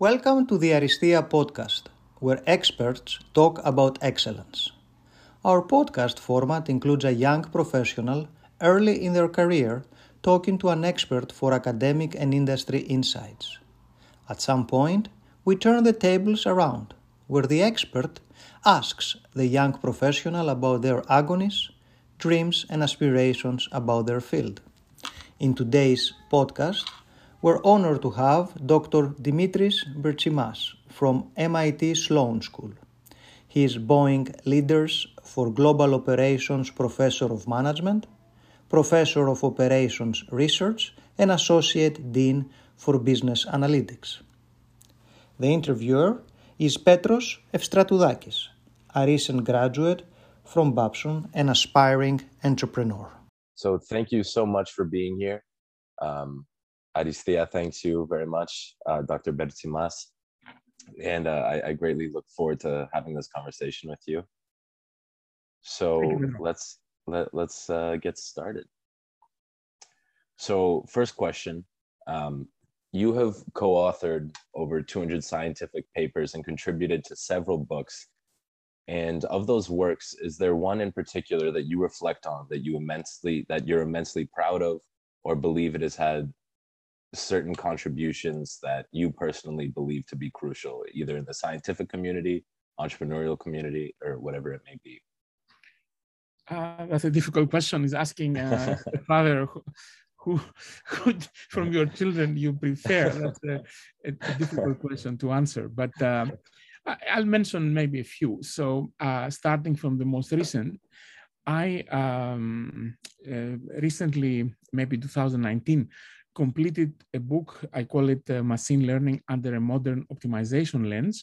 Welcome to the Aristia podcast, where experts talk about excellence. Our podcast format includes a young professional early in their career talking to an expert for academic and industry insights. At some point, we turn the tables around, where the expert asks the young professional about their agonies, dreams, and aspirations about their field. In today's podcast, we're honored to have Dr. Dimitris Bertsimas from MIT Sloan School. He is Boeing Leaders for Global Operations Professor of Management, Professor of Operations Research, and Associate Dean for Business Analytics. The interviewer is Petros Evstratoudakis, a recent graduate from Babson and aspiring entrepreneur. So thank you so much for being here. Um, Aristia thanks you very much, uh, Dr. Bertsimas. And uh, I, I, greatly look forward to having this conversation with you. So you let's let, let's uh, get started. So first question, um, you have co-authored over 200 scientific papers and contributed to several books. And of those works, is there one in particular that you reflect on that you immensely that you're immensely proud of or believe it has had certain contributions that you personally believe to be crucial, either in the scientific community, entrepreneurial community, or whatever it may be? Uh, that's a difficult question. Is asking uh, a father who, who, who, from your children you prefer. That's a, a, a difficult question to answer. But um, I'll mention maybe a few. So uh, starting from the most recent, I um, uh, recently, maybe 2019, completed a book, I call it uh, Machine Learning Under a Modern Optimization Lens,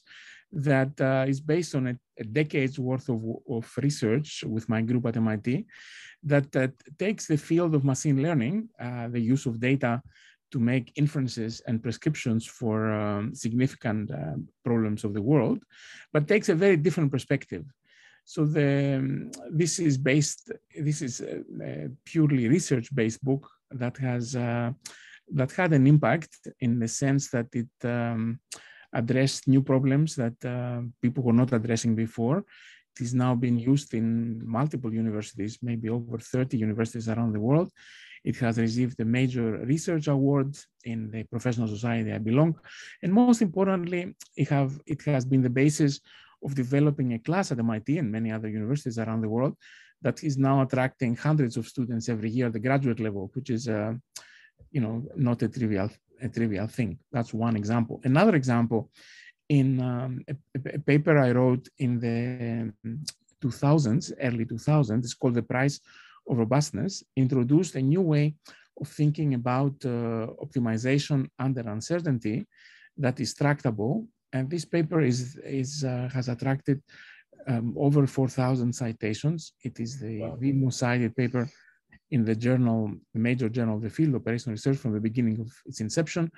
that uh, is based on a, a, decade's worth of, of research with my group at MIT that, that takes the field of machine learning, uh, the use of data to make inferences and prescriptions for um, significant uh, problems of the world, but takes a very different perspective. So the, um, this is based, this is a, a purely research-based book that has uh, that had an impact in the sense that it um, addressed new problems that uh, people were not addressing before. It is now being used in multiple universities, maybe over 30 universities around the world. It has received a major research award in the professional society I belong. And most importantly, it, have, it has been the basis of developing a class at MIT and many other universities around the world that is now attracting hundreds of students every year at the graduate level, which is uh, you know, not a trivial, a trivial thing. That's one example. Another example, in um, a, a, paper I wrote in the 2000s, early 2000s, it's called The Price of Robustness, introduced a new way of thinking about uh, optimization under uncertainty that is tractable. And this paper is, is, uh, has attracted um, over 4,000 citations. It is the, wow. the most cited paper in the journal, the major journal of the field, operational research, from the beginning of its inception.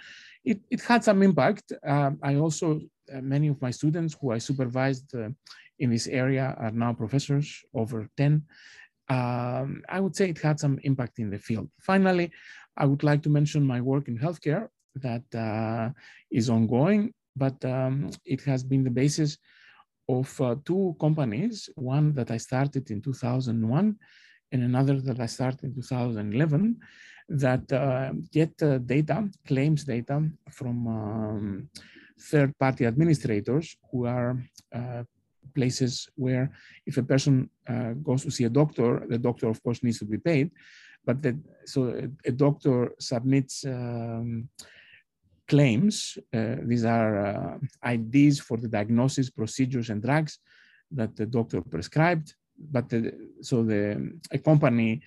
It, it had some impact. Um, I also, uh, many of my students who I supervised uh, in this area are now professors, over 10. Um, I would say it had some impact in the field. Finally, I would like to mention my work in healthcare that uh, is ongoing, but um, it has been the basis of uh, two companies, one that I started in 2001 and another that I started in 2011 that uh, get uh, data, claims data from um, third party administrators who are uh, places where if a person uh, goes to see a doctor, the doctor of course needs to be paid, but the, so a, a doctor submits um, claims. Uh, these are uh, IDs for the diagnosis, procedures, and drugs that the doctor prescribed but the, so the a company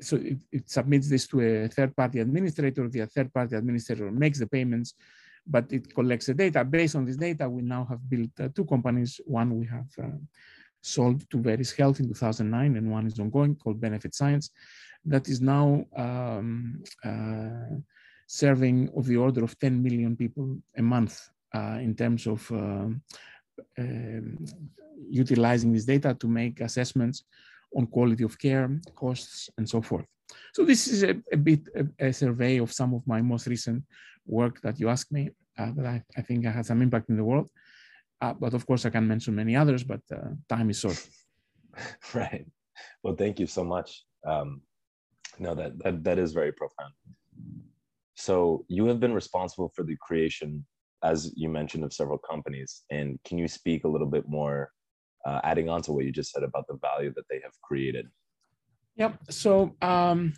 so it, it, submits this to a third party administrator. The third party administrator makes the payments but it collects the data. Based on this data we now have built uh, two companies. One we have uh, sold to Verisk Health in 2009 and one is ongoing called benefit science that is now um, uh, serving of the order of 10 million people a month uh, in terms of uh, um, utilizing this data to make assessments on quality of care, costs, and so forth. So this is a, a bit a, a, survey of some of my most recent work that you asked me. uh, that I, I think has some impact in the world. Uh, but of course, I can mention many others, but uh, time is short. right. Well, thank you so much. Um, no, that, that that is very profound. So you have been responsible for the creation, as you mentioned, of several companies. And can you speak a little bit more, uh, adding on to what you just said about the value that they have created? Yeah. So, um,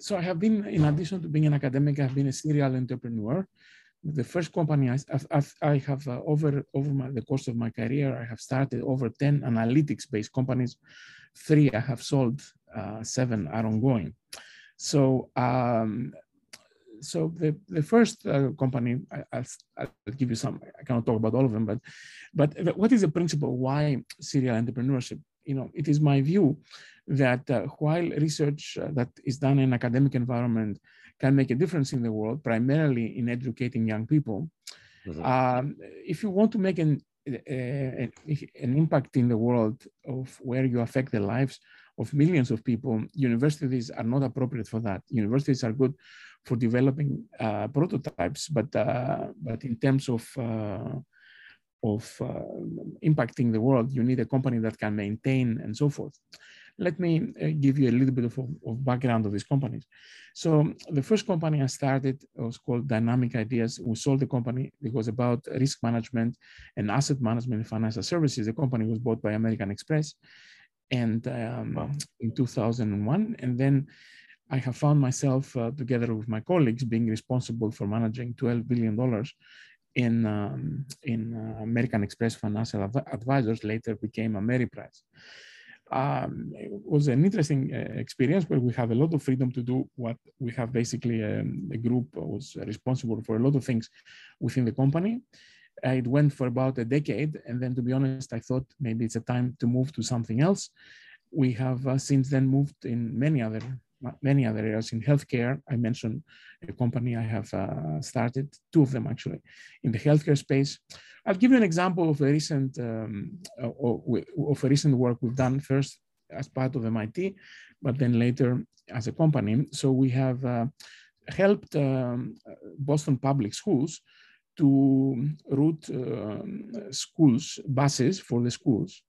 so I have been, in addition to being an academic, I've been a serial entrepreneur. The first company I, I've, I have uh, over over my, the course of my career, I have started over ten analytics-based companies. Three I have sold, uh, seven are ongoing. So, um, so the, the first uh, company, I, will I'll give you some, I cannot talk about all of them, but, but what is the principle why serial entrepreneurship? You know, it is my view that uh, while research uh, that is done in academic environment can make a difference in the world, primarily in educating young people, mm-hmm. um, if you want to make an, an impact in the world of where you affect the lives of millions of people, universities are not appropriate for that. Universities are good for developing uh, prototypes, but uh, but in terms of uh, of uh, impacting the world, you need a company that can maintain and so forth. Let me uh, give you a little bit of, of, background of these companies. So the first company I started was called Dynamic Ideas. We sold the company. It was about risk management and asset management and financial services. The company was bought by American Express and um, wow. in 2001. And then I have found myself uh, together with my colleagues being responsible for managing 12 billion dollars in um, in uh, American Express Financial Advisors. Later became Ameriprise. Um, it was an interesting uh, experience where we have a lot of freedom to do what we have. Basically, um, the group was responsible for a lot of things within the company. It went for about a decade, and then, to be honest, I thought maybe it's a time to move to something else. We have uh, since then moved in many other many other areas in healthcare. I mentioned a company I have uh, started, two of them actually, in the healthcare space. I'll give you an example of a recent um, of a recent work we've done first as part of MIT, but then later as a company. So we have uh, helped um, Boston Public Schools to route um, schools buses for the schools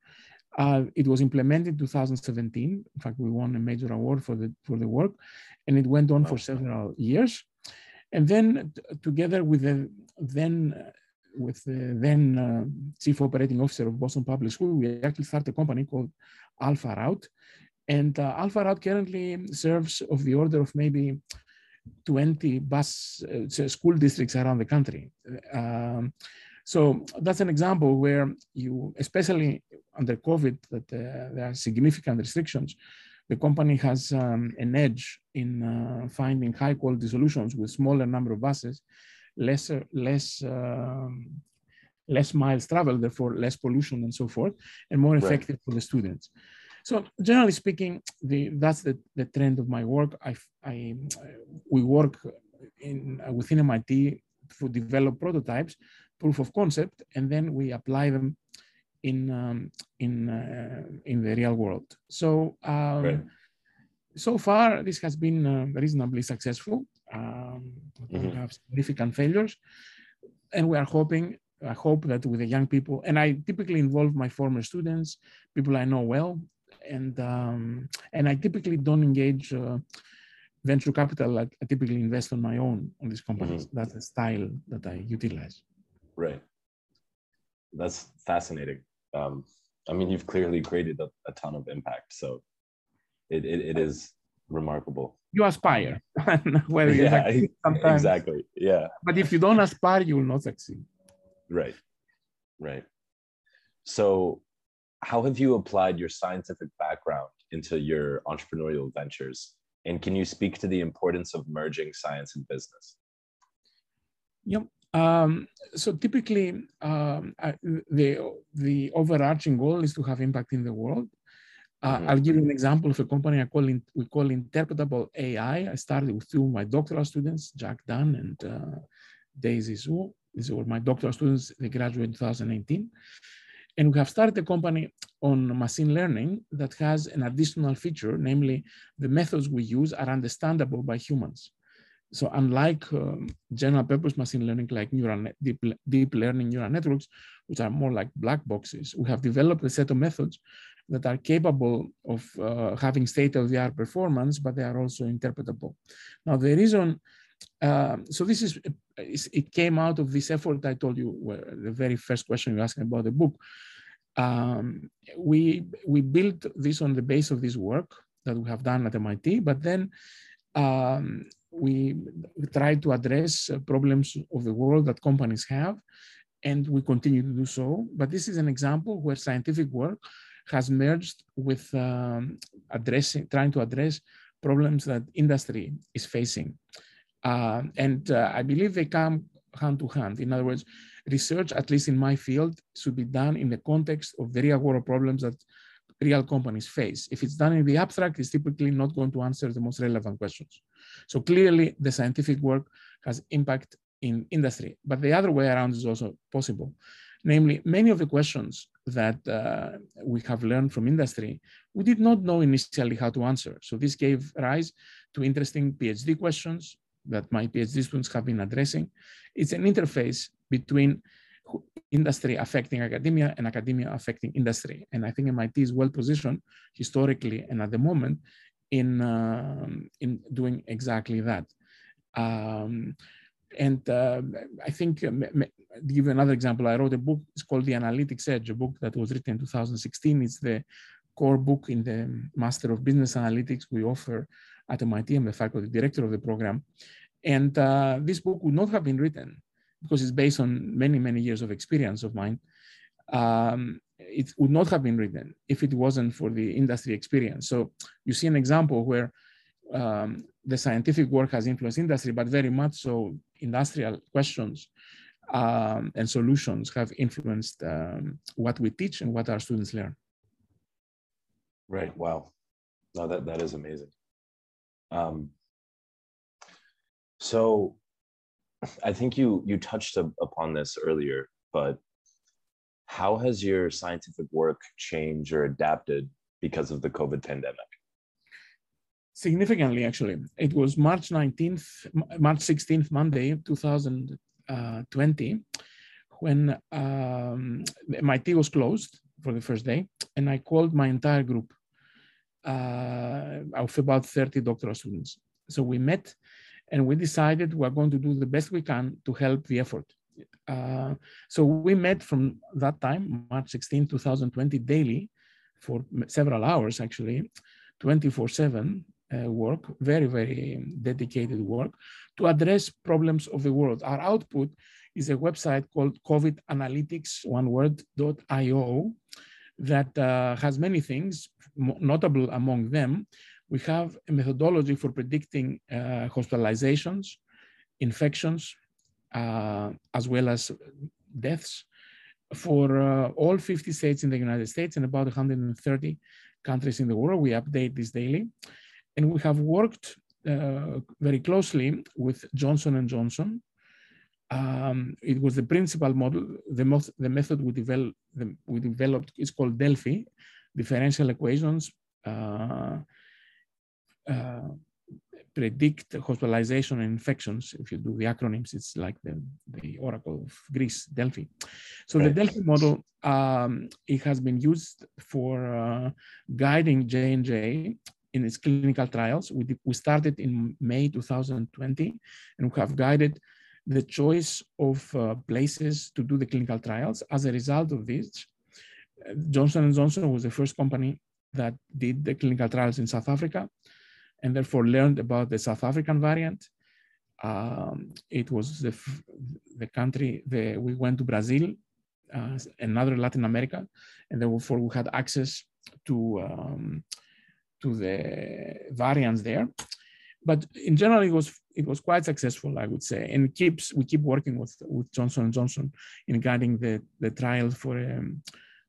uh, it was implemented in 2017. In fact, we won a major award for the for the work, and it went on wow. for several years. And then, together with the then with the then uh, chief operating officer of Boston Public School, we actually started a company called Alpha Route, and uh, Alpha Route currently serves of the order of maybe 20 bus uh, school districts around the country. Um, so that's an example where you, especially under COVID, that uh, there are significant restrictions. The company has um, an edge in uh, finding high quality solutions with smaller number of buses, lesser, less, um, less miles traveled, therefore less pollution and so forth, and more effective right. for the students. So generally speaking, the, that's the, the trend of my work. I, I, we work in, within MIT to develop prototypes proof of concept, and then we apply them in um, in uh, in the real world. So um, right. so far, this has been uh, reasonably successful. Um, mm-hmm. We have significant failures, and we are hoping. I hope that with the young people, and I typically involve my former students, people I know well, and um, and I typically don't engage uh, venture capital. I, I, typically invest on my own on these companies. Mm-hmm. That's the style that I utilize. Right. That's fascinating. Um, I mean, you've clearly created a, a ton of impact. So it, it, it is remarkable. You aspire. Whether yeah, sometimes. exactly. Yeah. But if you don't aspire, you will not succeed. Right. Right. So, how have you applied your scientific background into your entrepreneurial ventures? And can you speak to the importance of merging science and business? Yep. Um, so typically, um, the the overarching goal is to have impact in the world. Uh, mm-hmm. I'll give you an example of a company I call in, we call interpretable AI. I started with two of my doctoral students, Jack Dunn and uh, Daisy Zhuo. These were my doctoral students. They graduated in 2018. And we have started a company on machine learning that has an additional feature, namely the methods we use are understandable by humans. so unlike um, general purpose machine learning like neural deep, deep learning neural networks, which are more like black boxes, we have developed a set of methods that are capable of uh, having state-of-the-art performance, but they are also interpretable. Now, the reason, uh, so this is, it came out of this effort I told you, the very first question you asked about the book. Um, we, we built this on the base of this work that we have done at MIT, but then um, we try to address problems of the world that companies have, and we continue to do so. But this is an example where scientific work has merged with um, addressing, trying to address problems that industry is facing. Uh, and uh, I believe they come hand to hand. In other words, research, at least in my field, should be done in the context of the real world problems that real companies face. If it's done in the abstract, it's typically not going to answer the most relevant questions. So clearly the scientific work has impact in industry, but the other way around is also possible. Namely, many of the questions that uh, we have learned from industry, we did not know initially how to answer. So this gave rise to interesting PhD questions that my PhD students have been addressing. It's an interface between industry affecting academia and academia affecting industry. And I think MIT is well positioned historically and at the moment in, um, in doing exactly that. Um, and uh, I think, uh, give you another example, I wrote a book, it's called The Analytics Edge, a book that was written in 2016. It's the core book in the Master of Business Analytics we offer at MIT. I'm the faculty director of the program. And uh, this book would not have been written because it's based on many, many years of experience of mine. Um, it would not have been written if it wasn't for the industry experience. So you see an example where um, the scientific work has influenced industry, but very much so industrial questions um, and solutions have influenced um, what we teach and what our students learn. Right. Wow. No, that, that is amazing. Um, so I think you you touched upon this earlier, but how has your scientific work changed or adapted because of the COVID pandemic? Significantly, actually. It was March 19th, March 16th, Monday, 2020, when um, MIT was closed for the first day, and I called my entire group uh, of about 30 doctoral students. So we met and we decided we're going to do the best we can to help the effort. Uh, so we met from that time, March 16, 2020, daily for several hours, actually, 24 7 uh, work, very, very dedicated work to address problems of the world. Our output is a website called COVID Analytics, one word, dot .io, that uh, has many things, notable among them we have a methodology for predicting uh, hospitalizations, infections, uh, as well as deaths for uh, all 50 states in the United States and about 130 countries in the world. We update this daily. And we have worked uh, very closely with Johnson & Johnson. Um, it was the principal model, the, most, the method we, develop, the, we developed is called Delphi, differential equations uh, uh, predict hospitalization and infections. If you do the acronyms, it's like the, the Oracle of Greece, Delphi. So right. the Delphi model, um, it has been used for uh, guiding J&J in its clinical trials. We, did, we started in May 2020, and we have guided the choice of uh, places to do the clinical trials. As a result of this, Johnson & Johnson was the first company that did the clinical trials in South Africa and therefore learned about the South African variant. Um, it was the, the country, the, we went to Brazil, uh, another Latin America, and therefore we had access to, um, to the variants there. But in general, it was it was quite successful, I would say, and keeps we keep working with with Johnson and Johnson in guiding the the trial for um,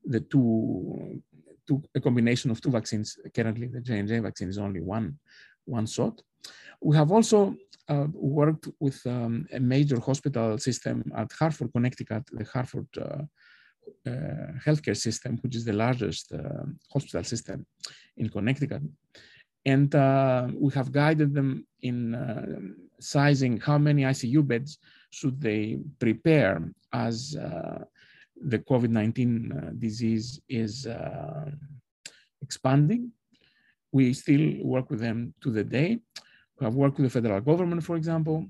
the two two, a combination of two vaccines. Currently, the J&J vaccine is only one, one shot. We have also uh, worked with um, a major hospital system at Hartford, Connecticut, the Hartford uh, uh, healthcare system, which is the largest uh, hospital system in Connecticut. And uh, we have guided them in uh, sizing how many ICU beds should they prepare as uh, the COVID-19 uh, disease is uh, expanding. We still work with them to the day. We have worked with the federal government, for example,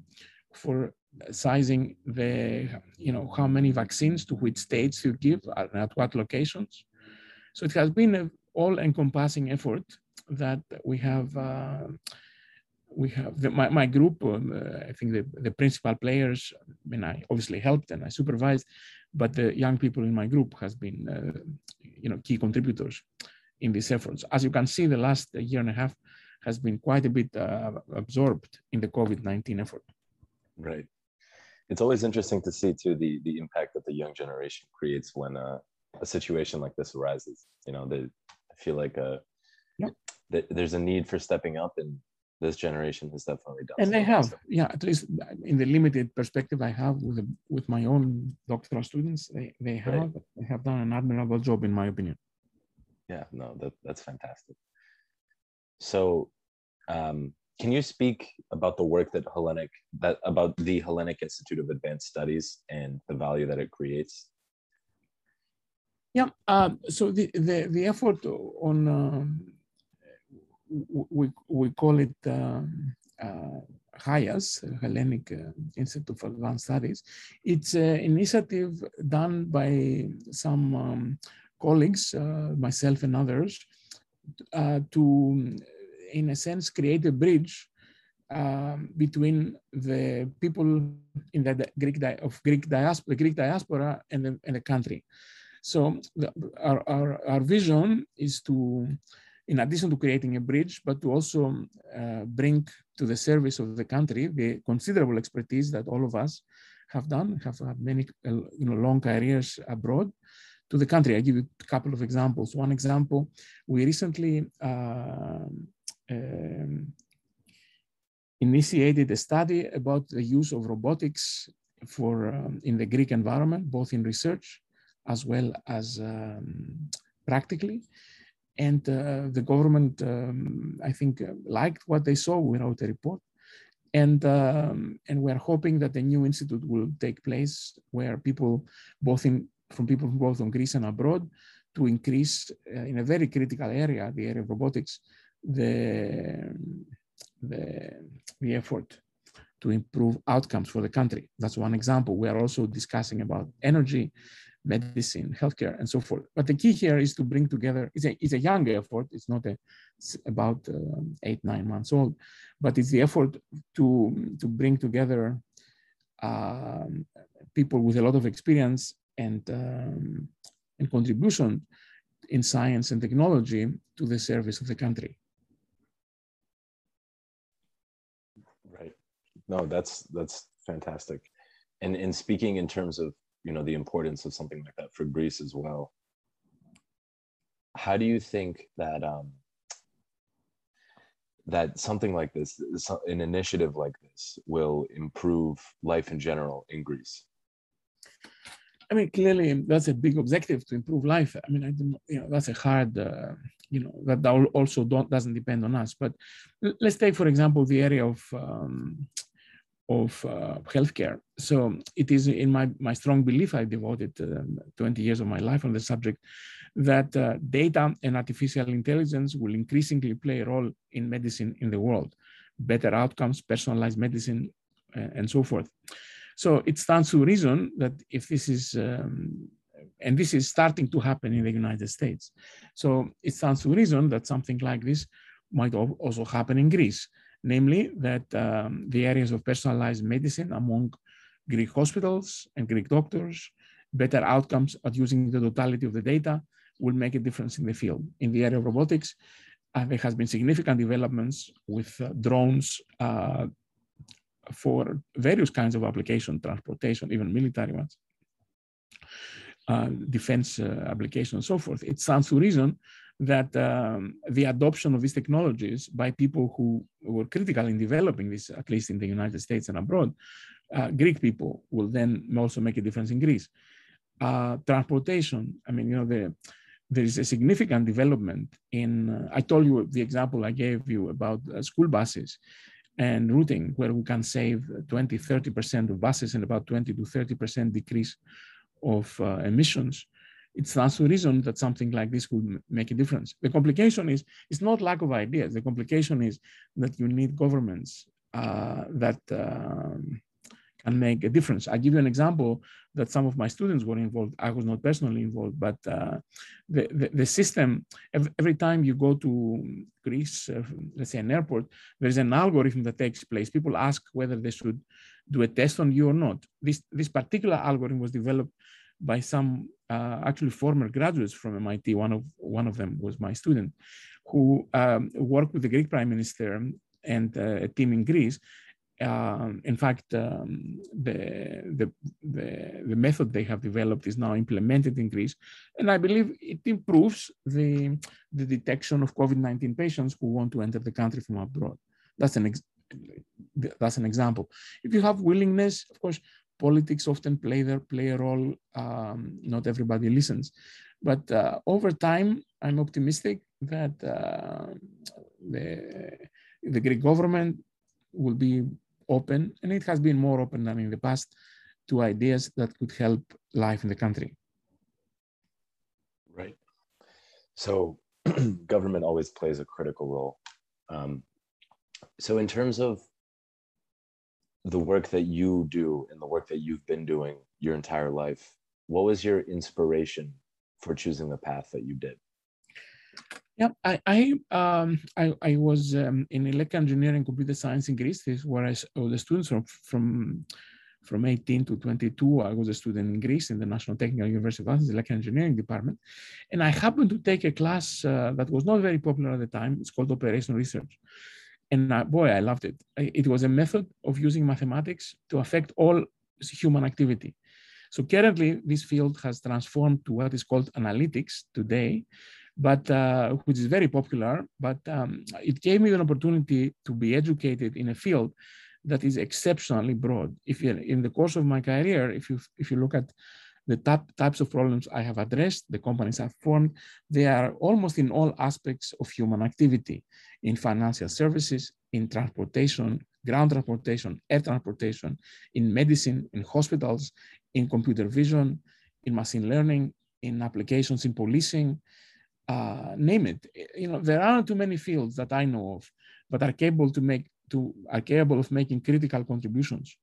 for sizing the, you know, how many vaccines to which states to give and at what locations. So it has been an all-encompassing effort that we have uh, we have the, my, my group um, uh, i think the, the principal players i mean i obviously helped and i supervised but the young people in my group has been uh, you know key contributors in these efforts. As you can see the last year and a half has been quite a bit uh, absorbed in the covid-19 effort. Right. It's always interesting to see too the the impact that the young generation creates when uh, a situation like this arises. You know they I feel like uh yeah. there's a need for stepping up and this generation has definitely done and they have yeah at least in the limited perspective i have with the, with my own doctoral students they, they have right. they have done an admirable job in my opinion yeah no that, that's fantastic so um, can you speak about the work that hellenic that about the hellenic institute of advanced studies and the value that it creates yeah um, so the, the the effort on um, we, we call it um, uh, HIAS, Hellenic uh, Institute for Advanced Studies. It's an initiative done by some um, colleagues, uh, myself and others, uh, to, in a sense, create a bridge um, between the people in the Greek of Greek diaspora, the Greek diaspora and the, and the country. So the, our, our, our vision is to in addition to creating a bridge, but to also uh, bring to the service of the country the considerable expertise that all of us have done, have had many uh, you know, long careers abroad to the country. I give you a couple of examples. One example, we recently uh, um, initiated a study about the use of robotics for um, in the Greek environment, both in research as well as um, practically and uh, the government, um, I think, uh, liked what they saw. Wrote a report, and um, and we're hoping that the new institute will take place where people, both in from people both on Greece and abroad, to increase uh, in a very critical area, the area of robotics, the the the effort to improve outcomes for the country. That's one example. We are also discussing about energy medicine, healthcare, and so forth. But the key here is to bring together, it's a, it's a young effort, it's not a, it's about uh, eight, nine months old, but it's the effort to, to bring together um, people with a lot of experience and, um, and contribution in science and technology to the service of the country. Right. No, that's that's fantastic. And in speaking in terms of you know the importance of something like that for Greece as well. How do you think that um, that something like this, an initiative like this, will improve life in general in Greece? I mean, clearly, that's a big objective to improve life. I mean, I you know, that's a hard, uh, you know, that also don't, doesn't depend on us. But let's take, for example, the area of um, of uh, healthcare. So it is in my, my strong belief, I devoted um, 20 years of my life on the subject, that uh, data and artificial intelligence will increasingly play a role in medicine in the world, better outcomes, personalized medicine, uh, and so forth. So it stands to reason that if this is, um, and this is starting to happen in the United States. So it stands to reason that something like this might also happen in Greece namely that um, the areas of personalized medicine among Greek hospitals and Greek doctors, better outcomes at using the totality of the data will make a difference in the field. In the area of robotics, uh, there has been significant developments with uh, drones uh, for various kinds of application, transportation, even military ones, uh, defense uh, applications, and so forth. It stands to reason that um, the adoption of these technologies by people who were critical in developing this, at least in the United States and abroad, uh, Greek people will then also make a difference in Greece. Uh, transportation, I mean, you know, the, there is a significant development in, uh, I told you the example I gave you about uh, school buses. and routing, where we can save 20, 30% of buses and about 20 to 30% decrease of uh, emissions, it stands to reason that something like this would make a difference. The complication is it's not lack of ideas. The complication is that you need governments uh, that um, can make a difference. I give you an example that some of my students were involved. I was not personally involved, but uh, the, the, the, system, every, every, time you go to Greece, uh, let's say an airport, there's an algorithm that takes place. People ask whether they should do a test on you or not. This, this particular algorithm was developed by some uh, actually former graduates from MIT. One of, one of them was my student who um, worked with the Greek prime minister and uh, a team in Greece um, in fact, um, the, the, the, the, method they have developed is now implemented in Greece. And I believe it improves the, the detection of COVID-19 patients who want to enter the country from abroad. That's an, that's an example. If you have willingness, of course, politics often play, their, play a role. Um, not everybody listens. But uh, over time, I'm optimistic that uh, the, the Greek government will be open, and it has been more open than in the past, to ideas that could help life in the country. Right. So government always plays a critical role. Um, so in terms of the work that you do and the work that you've been doing your entire life, what was your inspiration for choosing the path that you did? Yeah, I I um, I, I was um, in electrical engineering, computer science in Greece. This is where I was a student from from from 18 to 22. I was a student in Greece in the National Technical University of Athens, the electrical engineering department, and I happened to take a class uh, that was not very popular at the time. It's called operational research, and uh, boy, I loved it. It was a method of using mathematics to affect all human activity. So currently, this field has transformed to what is called analytics today, but uh, which is very popular. But um, it gave me an opportunity to be educated in a field that is exceptionally broad. If in the course of my career, if you if you look at the types of problems I have addressed, the companies I've formed, they are almost in all aspects of human activity, in financial services, in transportation, ground transportation, air transportation, in medicine, in hospitals, in computer vision, in machine learning, in applications in policing, uh, name it. You know, there aren't too many fields that I know of that are capable to make to are capable of making critical contributions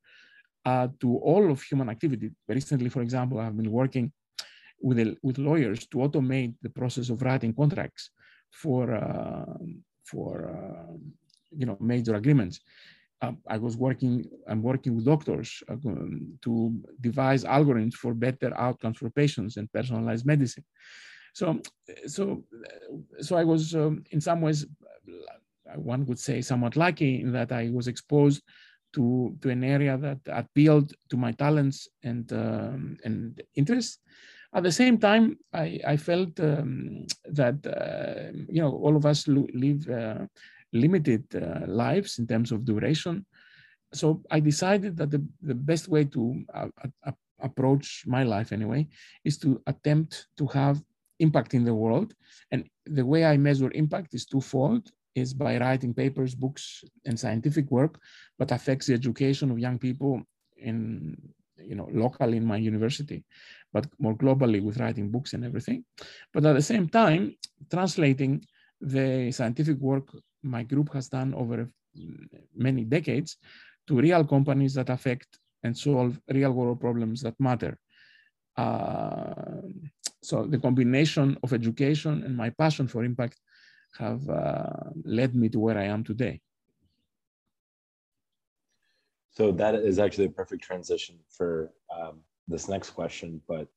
uh, to all of human activity. Recently, for example, I've been working with with lawyers to automate the process of writing contracts for uh, for uh, you know major agreements. Um, I was working. I'm working with doctors uh, to devise algorithms for better outcomes for patients and personalized medicine. So, so, so I was um, in some ways, one would say, somewhat lucky in that I was exposed to to an area that appealed to my talents and um, and interests. At the same time, I, I felt um, that uh, you know all of us live uh, limited uh, lives in terms of duration. So I decided that the, the best way to uh, approach my life anyway is to attempt to have impact in the world. And the way I measure impact is twofold is by writing papers, books, and scientific work, but affects the education of young people in, you know, locally in my university, but more globally with writing books and everything. But at the same time, translating the scientific work my group has done over many decades to real companies that affect and solve real world problems that matter. Uh, so the combination of education and my passion for impact have uh, led me to where I am today. So that is actually a perfect transition for um, this next question. But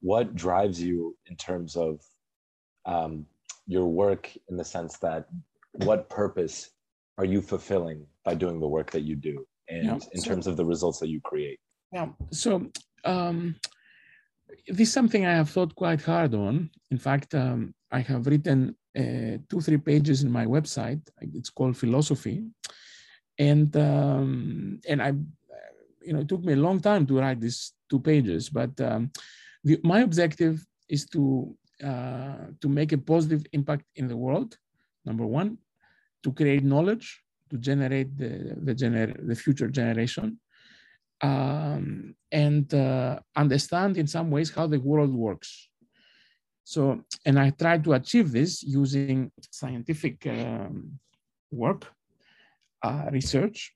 what drives you in terms of um, your work in the sense that what purpose are you fulfilling by doing the work that you do and yeah. in terms of the results that you create? Yeah. So um, this is something I have thought quite hard on. In fact, um, I have written two, three pages in my website. It's called Philosophy, and um, and I, you know, it took me a long time to write these two pages. But um, the, my objective is to uh, to make a positive impact in the world. Number one, to create knowledge to generate the the, gener- the future generation um, and uh, understand in some ways how the world works. So, and I try to achieve this using scientific um, work, uh, research.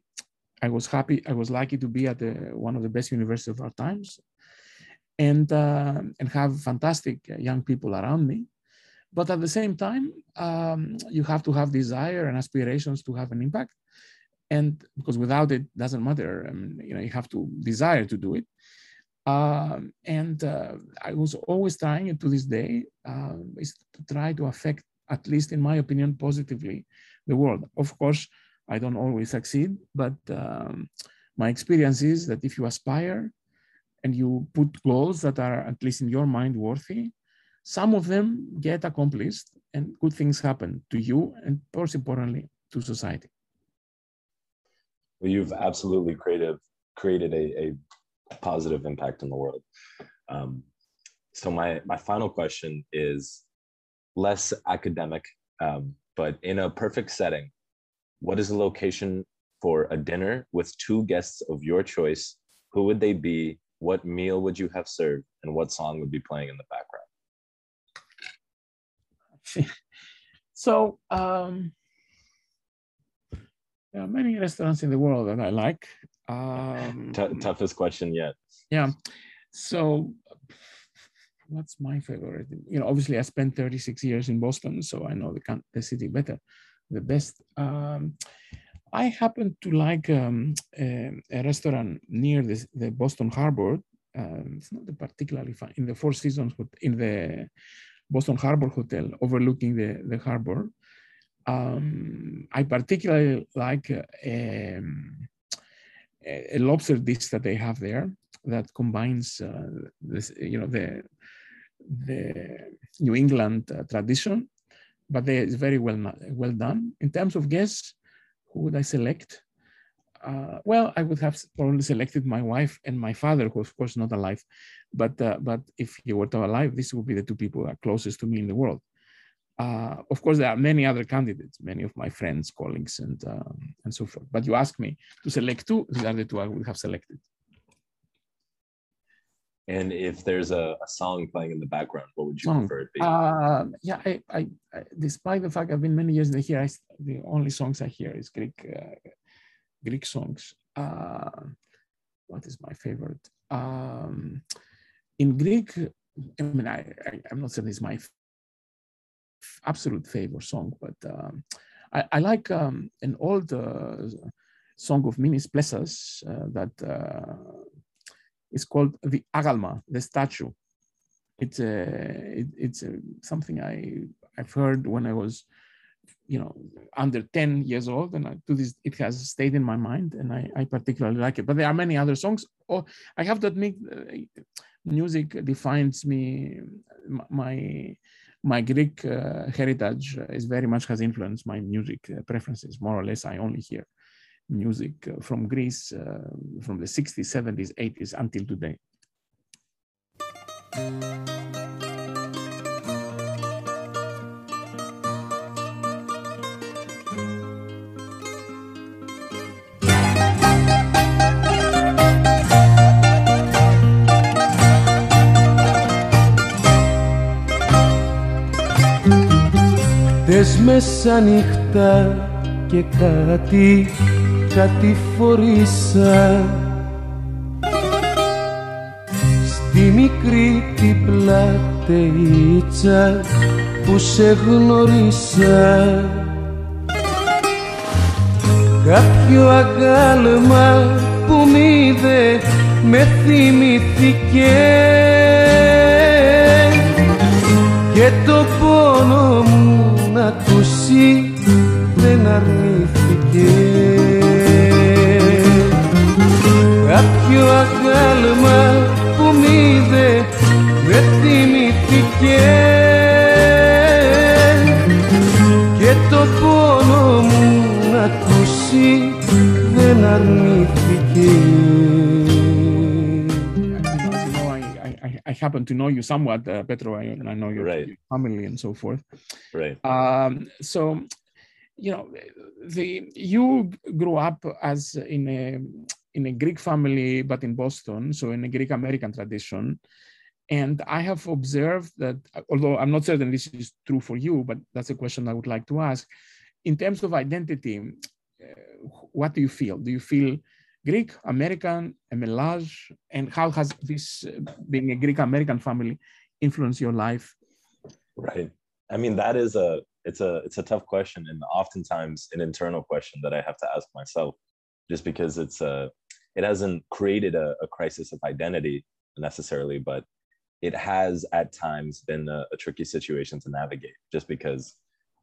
I was happy, I was lucky to be at the, one of the best universities of our times and, uh, and have fantastic young people around me. But at the same time, um, you have to have desire and aspirations to have an impact and because without it doesn't matter um, you know you have to desire to do it um, and uh, i was always trying and to this day uh, is to try to affect at least in my opinion positively the world. Of course i don't always succeed but um, my experience is that if you aspire and you put goals that are at least in your mind worthy some of them get accomplished and good things happen to you and most importantly to society. Well, you've absolutely created created a, a positive impact in the world. Um, so my my final question is less academic, um, but in a perfect setting, what is the location for a dinner with two guests of your choice? Who would they be? What meal would you have served? And what song would be playing in the background? so um, there are many restaurants in the world that I like. Um, T- toughest question yet. Yeah. So, what's my favorite? You know, obviously, I spent 36 years in Boston, so I know the, the city better, the best. Um, I happen to like um, a, a, restaurant near the, the Boston Harbor. Um, it's not particularly fun in the Four Seasons, but in the Boston Harbor Hotel, overlooking the, the harbor um, I particularly like um, a lobster dish that they have there that combines uh, this, you know, the the New England uh, tradition, but they, it's very well well done. In terms of guests, who would I select? Uh, well, I would have probably selected my wife and my father, who of course not alive, but uh, but if he were to alive, this would be the two people closest to me in the world. Uh, of course, there are many other candidates, many of my friends, colleagues, and um, and so forth. But you ask me to select two; these are the two I would have selected. And if there's a, a song playing in the background, what would you song. prefer it be? Uh, yeah, I, I, I, despite the fact I've been many years in here, I, the only songs I hear is Greek, uh, Greek songs. Uh, what is my favorite? Um, in Greek, I mean, I, I, am not saying it's my absolute favorite song, but um, I, I, like um, an old uh, song of Mimis Plessas uh, that uh, is called the Agalma, the statue. It's a, it, it's a, something I I've heard when I was, you know, under 10 years old, and I, to this it has stayed in my mind, and I, I particularly like it. But there are many other songs. Oh, I have to admit, uh, music defines me, my my Greek uh, heritage is very much has influenced my music uh, preferences. More or less, I only hear music uh, from Greece uh, from the 60s, 70s, 80s until today. Χτες μεσάνυχτα και κάτι, κάτι φορήσα. Στη μικρή την πλατείτσα που σε γνωρίσα. Κάποιο αγάλμα που μ' είδε με θυμηθήκε και το πόνο μου να ακούσει δεν αρνήθηκε. Κάποιο αγάλμα που μ' είδε δεν θυμήθηκε. Και το πόνο μου να ακούσει δεν αρνήθηκε happen to know you somewhat, uh, Petro, and I know your, right. family and so forth. Right. Um, so, you know, the you grew up as in a in a Greek family, but in Boston, so in a Greek American tradition. And I have observed that, although I'm not certain this is true for you, but that's a question I would like to ask. In terms of identity, uh, what do you feel? Do you feel Greek, American, a melange? And how has this, uh, being a Greek American family, influenced your life? Right. I mean, that is a it's a it's a tough question, and oftentimes an internal question that I have to ask myself, just because it's a it hasn't created a, a crisis of identity necessarily, but it has at times been a, a tricky situation to navigate, just because,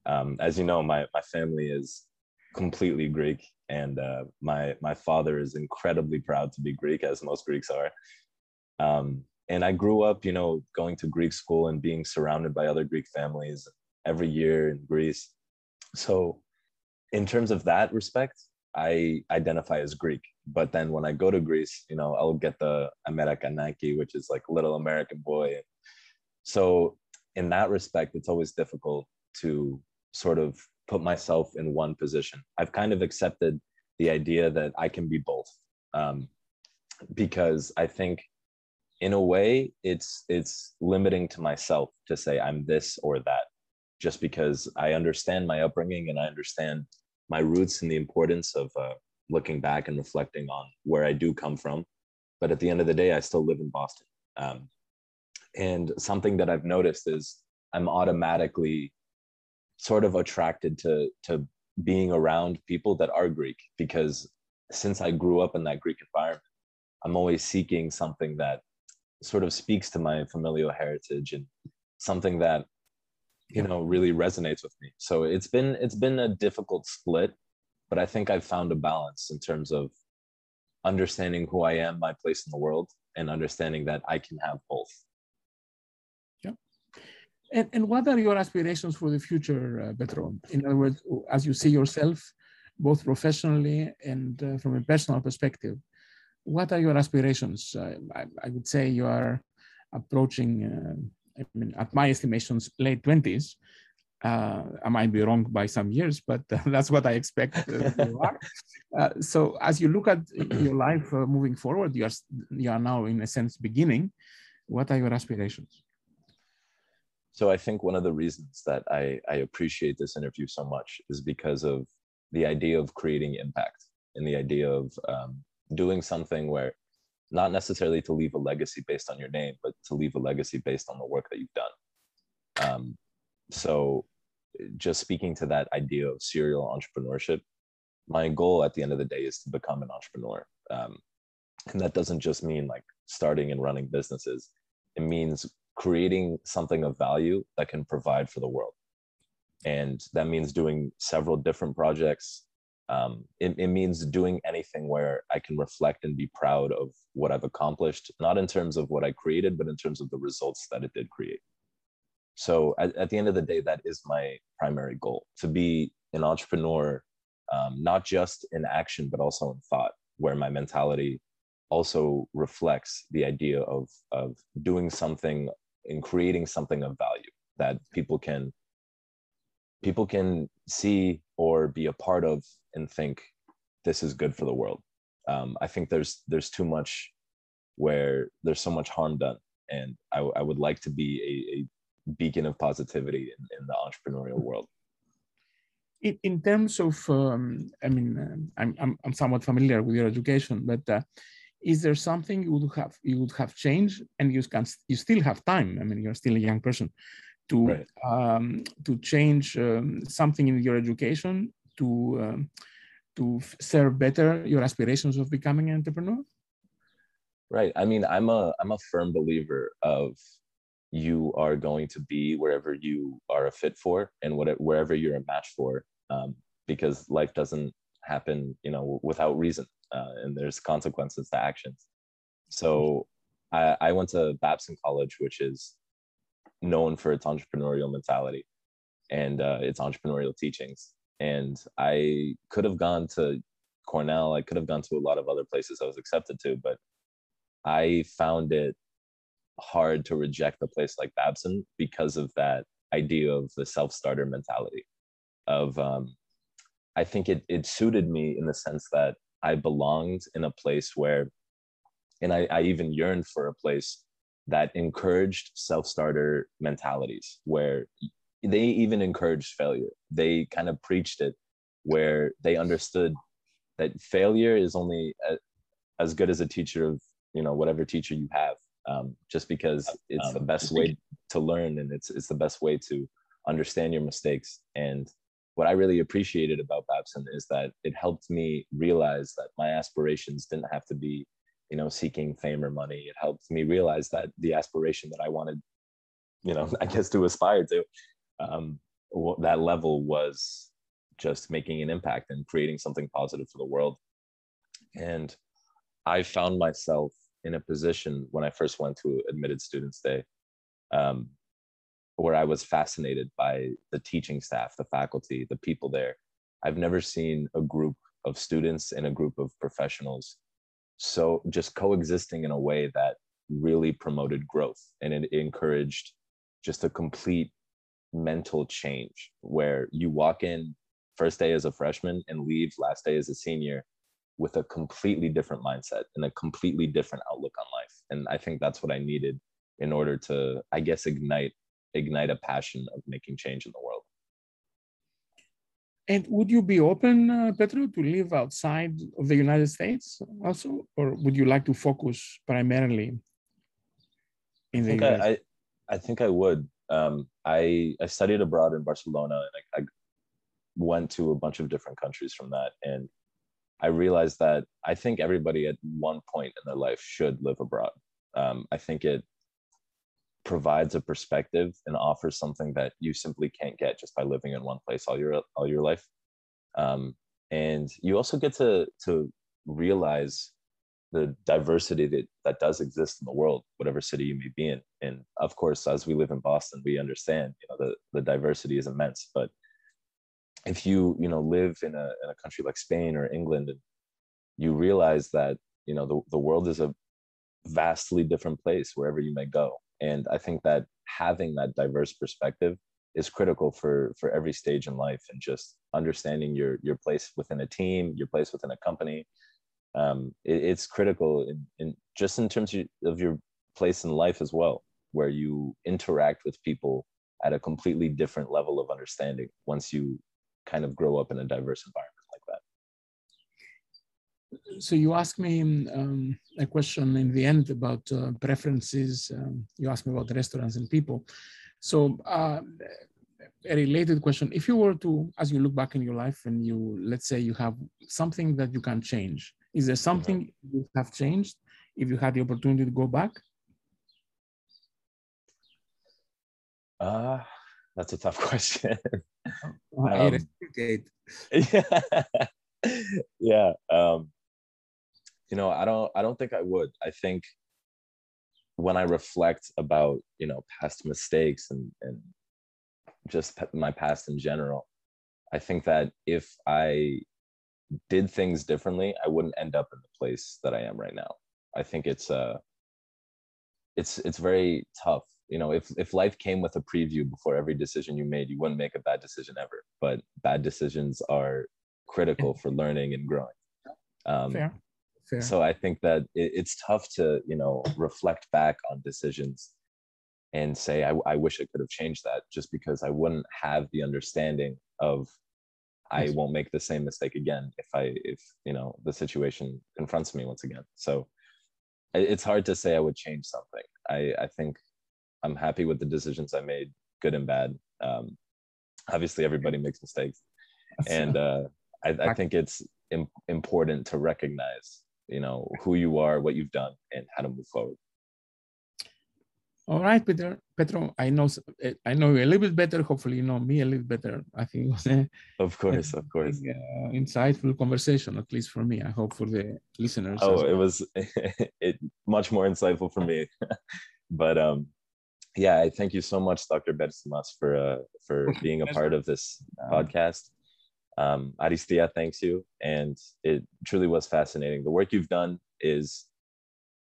um, as you know, my my family is completely Greek, and uh, my my father is incredibly proud to be Greek, as most Greeks are. Um, and I grew up, you know, going to Greek school and being surrounded by other Greek families every year in Greece. So, in terms of that respect, I identify as Greek. But then when I go to Greece, you know, I'll get the Amerikanaki, which is like little American boy. So, in that respect, it's always difficult to sort of put myself in one position. I've kind of accepted the idea that I can be both, um, because I think, in a way, it's it's limiting to myself to say I'm this or that just because I understand my upbringing and I understand my roots and the importance of uh, looking back and reflecting on where I do come from. But at the end of the day, I still live in Boston. Um, and something that I've noticed is I'm automatically sort of attracted to, to being around people that are Greek because since I grew up in that Greek environment, I'm always seeking something that sort of speaks to my familial heritage and something that you know really resonates with me. So it's been it's been a difficult split but i think i've found a balance in terms of understanding who i am my place in the world and understanding that i can have both and, and what are your aspirations for the future uh, Petro? in other words as you see yourself both professionally and uh, from a personal perspective what are your aspirations uh, I, I, would say you are approaching uh, I mean, at my estimations, late 20s. Uh, I might be wrong by some years, but uh, that's what I expect uh, you are. Uh, so, as you look at your life uh, moving forward, you are you are now, in a sense, beginning. What are your aspirations? So, I think one of the reasons that I, I appreciate this interview so much is because of the idea of creating impact and the idea of um, doing something where not necessarily to leave a legacy based on your name, but to leave a legacy based on the work that you've done. Um, so, just speaking to that idea of serial entrepreneurship, my goal at the end of the day is to become an entrepreneur. Um, and that doesn't just mean like starting and running businesses, it means creating something of value that can provide for the world. And that means doing several different projects um, it, it means doing anything where I can reflect and be proud of what I've accomplished, not in terms of what I created, but in terms of the results that it did create. So at, at the end of the day, that is my primary goal to be an entrepreneur, um, not just in action, but also in thought, where my mentality also reflects the idea of, of doing something and creating something of value that people can people can see or be a part of and think this is good for the world. Um, i think there's there's too much where there's so much harm done and i, I would like to be a, a beacon of positivity in, in, the entrepreneurial world. In, in terms of um, i mean uh, I'm, I'm, I'm somewhat familiar with your education but uh, is there something you would have you would have changed and you can you still have time i mean you're still a young person to right. um, to change um, something in your education to um, to serve better your aspirations of becoming an entrepreneur? Right. I mean, I'm a I'm a firm believer of you are going to be wherever you are a fit for and whatever wherever you're a match for, um, because life doesn't happen, you know, without reason, uh, and there's consequences to actions. So I, I went to Babson College, which is known for its entrepreneurial mentality and uh, its entrepreneurial teachings. And I could have gone to Cornell, I could have gone to a lot of other places I was accepted to, but I found it hard to reject a place like Babson because of that idea of the self starter mentality of um, I think it it suited me in the sense that I belonged in a place where, and I, I even yearned for a place that encouraged self-starter mentalities where they even encouraged failure. They kind of preached it where they understood that failure is only a, as good as a teacher of you know whatever teacher you have um, just because it's um, the best way to learn and it's it's the best way to understand your mistakes and what i really appreciated about babson is that it helped me realize that my aspirations didn't have to be you know seeking fame or money. It helped me realize that the aspiration that i wanted you know i guess to aspire to um, that level was just making an impact and creating something positive for the world. And i found myself in a position when i first went to admitted students day um, where i was fascinated by the teaching staff the faculty the people there. I've never seen a group of students and a group of professionals so just coexisting in a way that really promoted growth and it encouraged just a complete mental change where you walk in first day as a freshman and leave last day as a senior with a completely different mindset and a completely different outlook on life. And i think that's what i needed in order to i guess ignite ignite a passion of making change in the world and would you be open, uh, Petro, to live outside of the United States also, or would you like to focus primarily in the I US? I, I, think I would. Um, I I studied abroad in Barcelona, and I, I went to a bunch of different countries from that, and I realized that I think everybody at one point in their life should live abroad. Um, I think it provides a perspective and offers something that you simply can't get just by living in one place all your all your life. Um, and you also get to to realize the diversity that that does exist in the world whatever city you may be in. And of course as we live in boston we understand you know the, the diversity is immense. But if you you know live in a, in a country like spain or england and you realize that you know the, the world is a vastly different place wherever you may go and i think that having that diverse perspective is critical for for every stage in life and just understanding your your place within a team your place within a company. Um, it, it's critical in, in just in terms of your place in life as well where you interact with people at a completely different level of understanding once you kind of grow up in a diverse environment so you asked me um, a question in the end about uh, preferences. Um, you asked me about restaurants and people. So uh, a related question: If you were to, as you look back in your life, and you let's say you have something that you can change, is there something mm-hmm. you have changed if you had the opportunity to go back? Uh, that's a tough question. um, yeah. yeah. Um, you know i don't i don't think i would. I think when i reflect about you know past mistakes and and just my past in general i think that if i did things differently i wouldn't end up in the place that i am right now. I think it's uh it's it's very tough. You know if if life came with a preview before every decision you made you wouldn't make a bad decision ever. But bad decisions are critical for learning and growing. Um, Fair. Fair. So I think that it, it's tough to, you know, reflect back on decisions and say, I, I wish I could have changed that just because I wouldn't have the understanding of I won't make the same mistake again if I, if, you know, the situation confronts me once again. So it's hard to say I would change something. I, I think I'm happy with the decisions I made, good and bad. Um, obviously, everybody makes mistakes, and uh, I, I, think it's Im- important to recognize you know who you are what you've done and how to move forward. All right peter petro i know i know you a little bit better. Hopefully you know me a little better. I think it was a, of course of course. uh, insightful conversation at least for me. I hope for the listeners oh well. it was it much more insightful for me. But um yeah i thank you so much dr Bertsimas, for uh for being a part of this podcast um, Aristia thanks you, and it truly was fascinating. The work you've done is,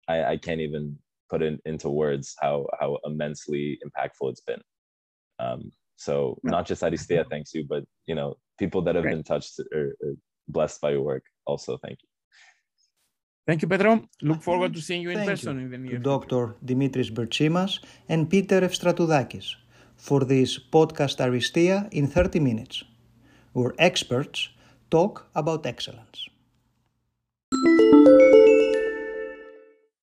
I, I can't even put it into words how how immensely impactful it's been. Um, So not just Aristea thanks you, but you know people that have Great. been touched or, or blessed by your work also thank you. Thank you, Petro. Look forward to seeing you in Thank person you in the near future. Dr. Dimitris Bertsimas and Peter Evstratoudakis for this podcast Aristia in 30 minutes, where experts talk about excellence.